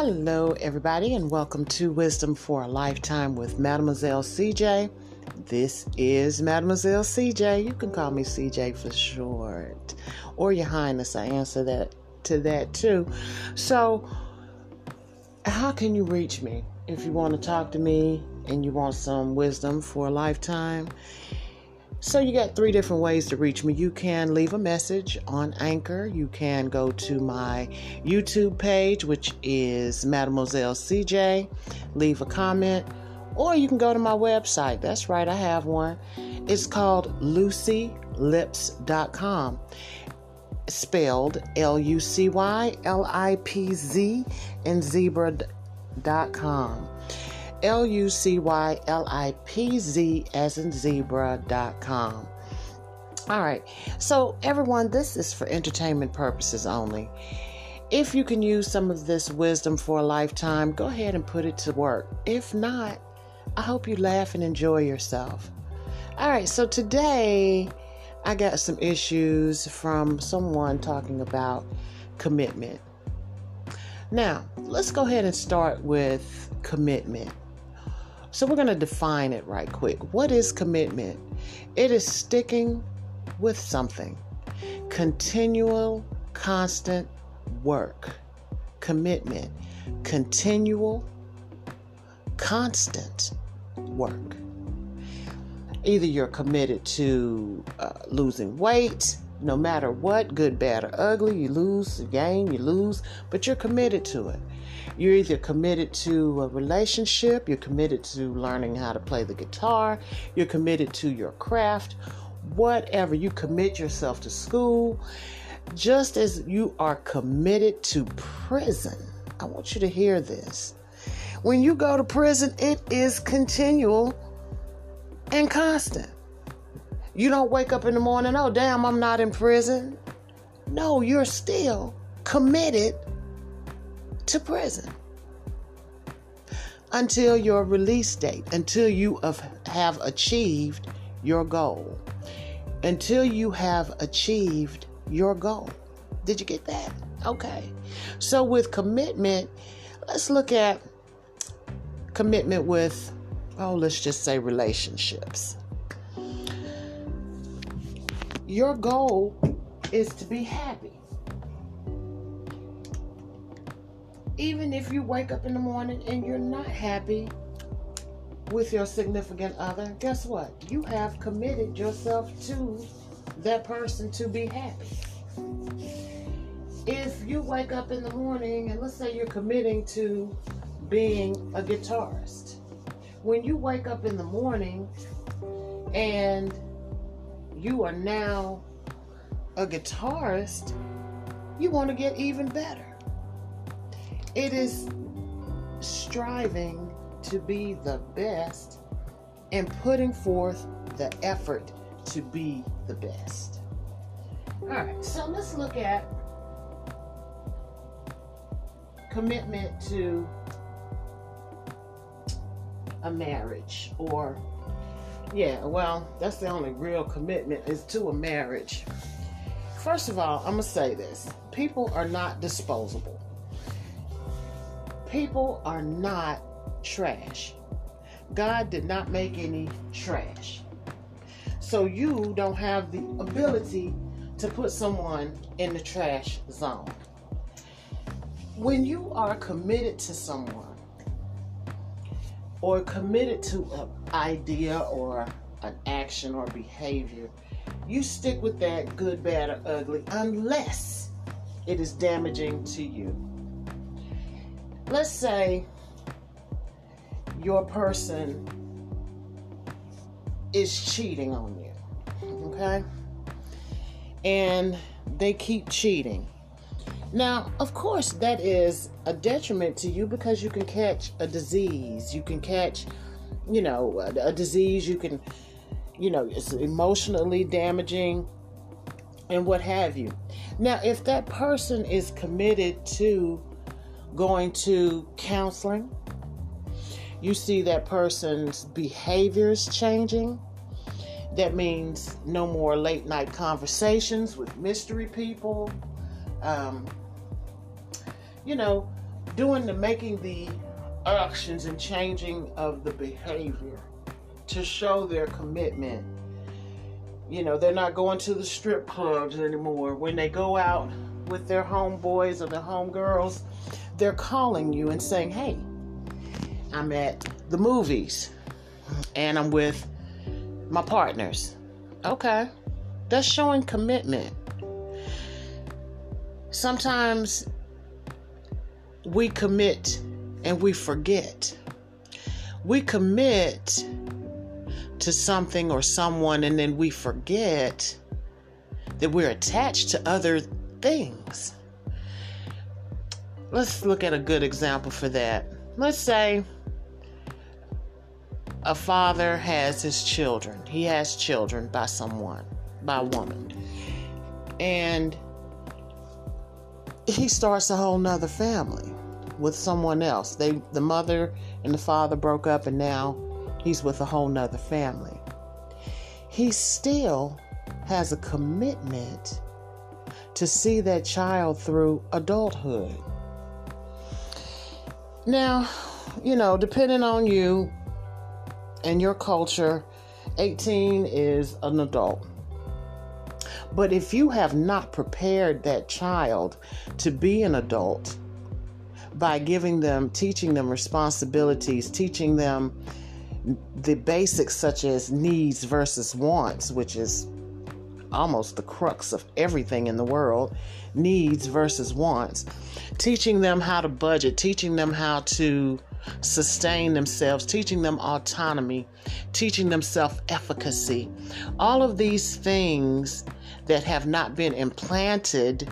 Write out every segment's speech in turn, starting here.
Hello, everybody, and welcome to Wisdom for a Lifetime with Mademoiselle CJ. This is Mademoiselle CJ. You can call me CJ for short, or Your Highness. I answer that to that too. So, how can you reach me if you want to talk to me and you want some wisdom for a lifetime? So you got three different ways to reach me. You can leave a message on Anchor. You can go to my YouTube page, which is Mademoiselle CJ. Leave a comment, or you can go to my website. That's right, I have one. It's called LucyLipz.com. Spelled L U C Y L I P Z and zebra.com. L U C Y L I P Z as in zebra.com. All right, so everyone, this is for entertainment purposes only. If you can use some of this wisdom for a lifetime, go ahead and put it to work. If not, I hope you laugh and enjoy yourself. All right, so today I got some issues from someone talking about commitment. Now, let's go ahead and start with commitment. So we're going to define it right quick. What is commitment? It is sticking with something, continual, constant work. Commitment, continual, constant work. Either you're committed to uh, losing weight, no matter what, good, bad, or ugly, you lose, you gain, you lose, but you're committed to it. You're either committed to a relationship, you're committed to learning how to play the guitar, you're committed to your craft, whatever. You commit yourself to school, just as you are committed to prison. I want you to hear this. When you go to prison, it is continual and constant. You don't wake up in the morning, oh, damn, I'm not in prison. No, you're still committed to prison until your release date, until you have achieved your goal, until you have achieved your goal. Did you get that? Okay. So, with commitment, let's look at commitment with, oh, let's just say relationships. Your goal is to be happy. even if you wake up in the morning and you're not happy with your significant other, guess what? You have committed yourself to that person to be happy. If you wake up in the morning and let's say you're committing to being a guitarist, when you wake up in the morning and you are now a guitarist, you want to get even better. It is striving to be the best and putting forth the effort to be the best. All right, so let's look at commitment to a marriage or yeah, well, that's the only real commitment is to a marriage. First of all, I'm going to say this. People are not disposable. People are not trash. God did not make any trash. So you don't have the ability to put someone in the trash zone. When you are committed to someone or committed to an idea or an action or behavior, you stick with that good, bad, or ugly unless it is damaging to you let's say your person is cheating on you, okay? And they keep cheating. Now, of course, that is a detriment to you because you can catch a disease. You can catch, you know, a, a disease. You can, you know, it's emotionally damaging and what have you. Now, if that person is committed to going to counseling, you see that person's behaviors changing. That means no more late night conversations with mystery people. Um, you know, doing the making the actions and changing of the behavior to show their commitment. You know, they're not going to the strip clubs anymore. When they go out with their homeboys or their homegirls, they're calling you and saying, Hey, I'm at the movies and I'm with my partners. Okay, that's showing commitment. Sometimes we commit and we forget. We commit to something or someone and then we forget that we're attached to other things. Let's look at a good example for that. Let's say a father has his children. He has children by someone, by a woman. And he starts a whole nother family with someone else. They the mother and the father broke up and now he's with a whole nother family. He still has a commitment to see that child through adulthood. Now, you know, depending on you and your culture, 18 is an adult. But if you have not prepared that child to be an adult by giving them, teaching them responsibilities, teaching them the basics such as needs versus wants, which is almost the crux of everything in the world needs versus wants. Teaching them how to budget, teaching them how to sustain themselves, teaching them autonomy, teaching them self efficacy. All of these things that have not been implanted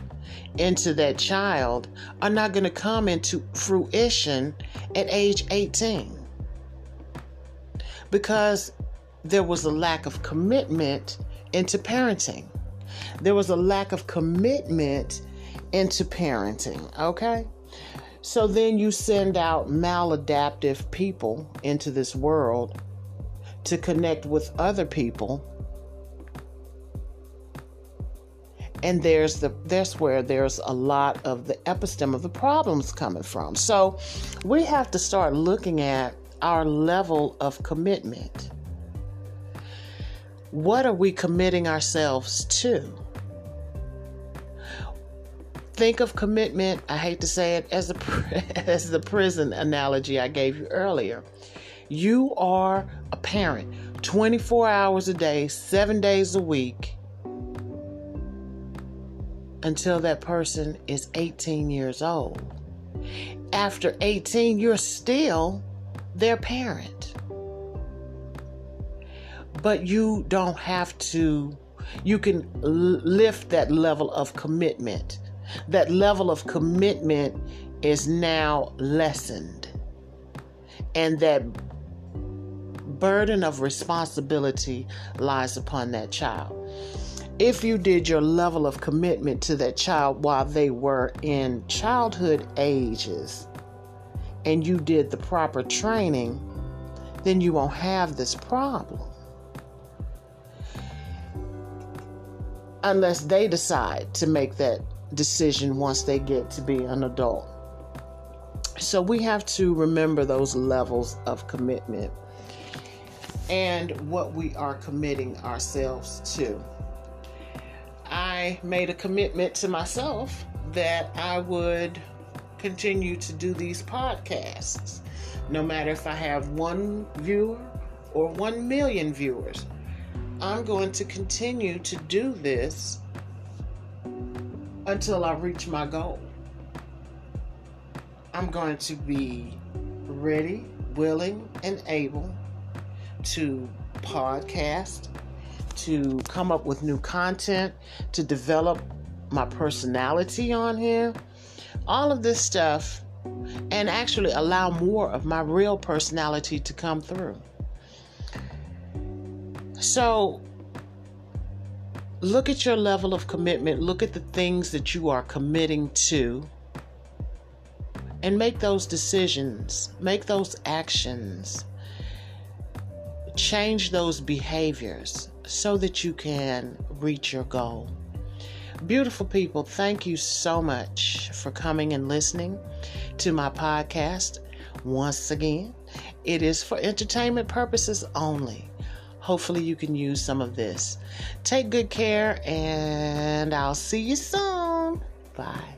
into that child are not going to come into fruition at age 18 because there was a lack of commitment into parenting. There was a lack of commitment into parenting, okay? So then you send out maladaptive people into this world to connect with other people. And there's the that's where there's a lot of the episteme of the problems coming from. So we have to start looking at our level of commitment. What are we committing ourselves to? Think of commitment, I hate to say it, as, a, as the prison analogy I gave you earlier. You are a parent 24 hours a day, seven days a week, until that person is 18 years old. After 18, you're still their parent but you don't have to you can lift that level of commitment that level of commitment is now lessened. And that burden of responsibility lies upon that child. If you did your level of commitment to that child while they were in childhood ages and you did the proper training then you won't have this problem. Unless they decide to make that decision once they get to be an adult. So we have to remember those levels of commitment and what we are committing ourselves to. I made a commitment to myself that I would continue to do these podcasts, no matter if I have one viewer or one million viewers. I'm going to continue to do this until I reach my goal. I'm going to be ready, willing, and able to podcast, to come up with new content, to develop my personality on here. All of this stuff, and actually allow more of my real personality to come through. So, look at your level of commitment, look at the things that you are committing to, and make those decisions, make those actions, change those behaviors so that you can reach your goal. Beautiful people, thank you so much for coming and listening to my podcast. Once again, it is for entertainment purposes only. Hopefully, you can use some of this. Take good care, and I'll see you soon. Bye.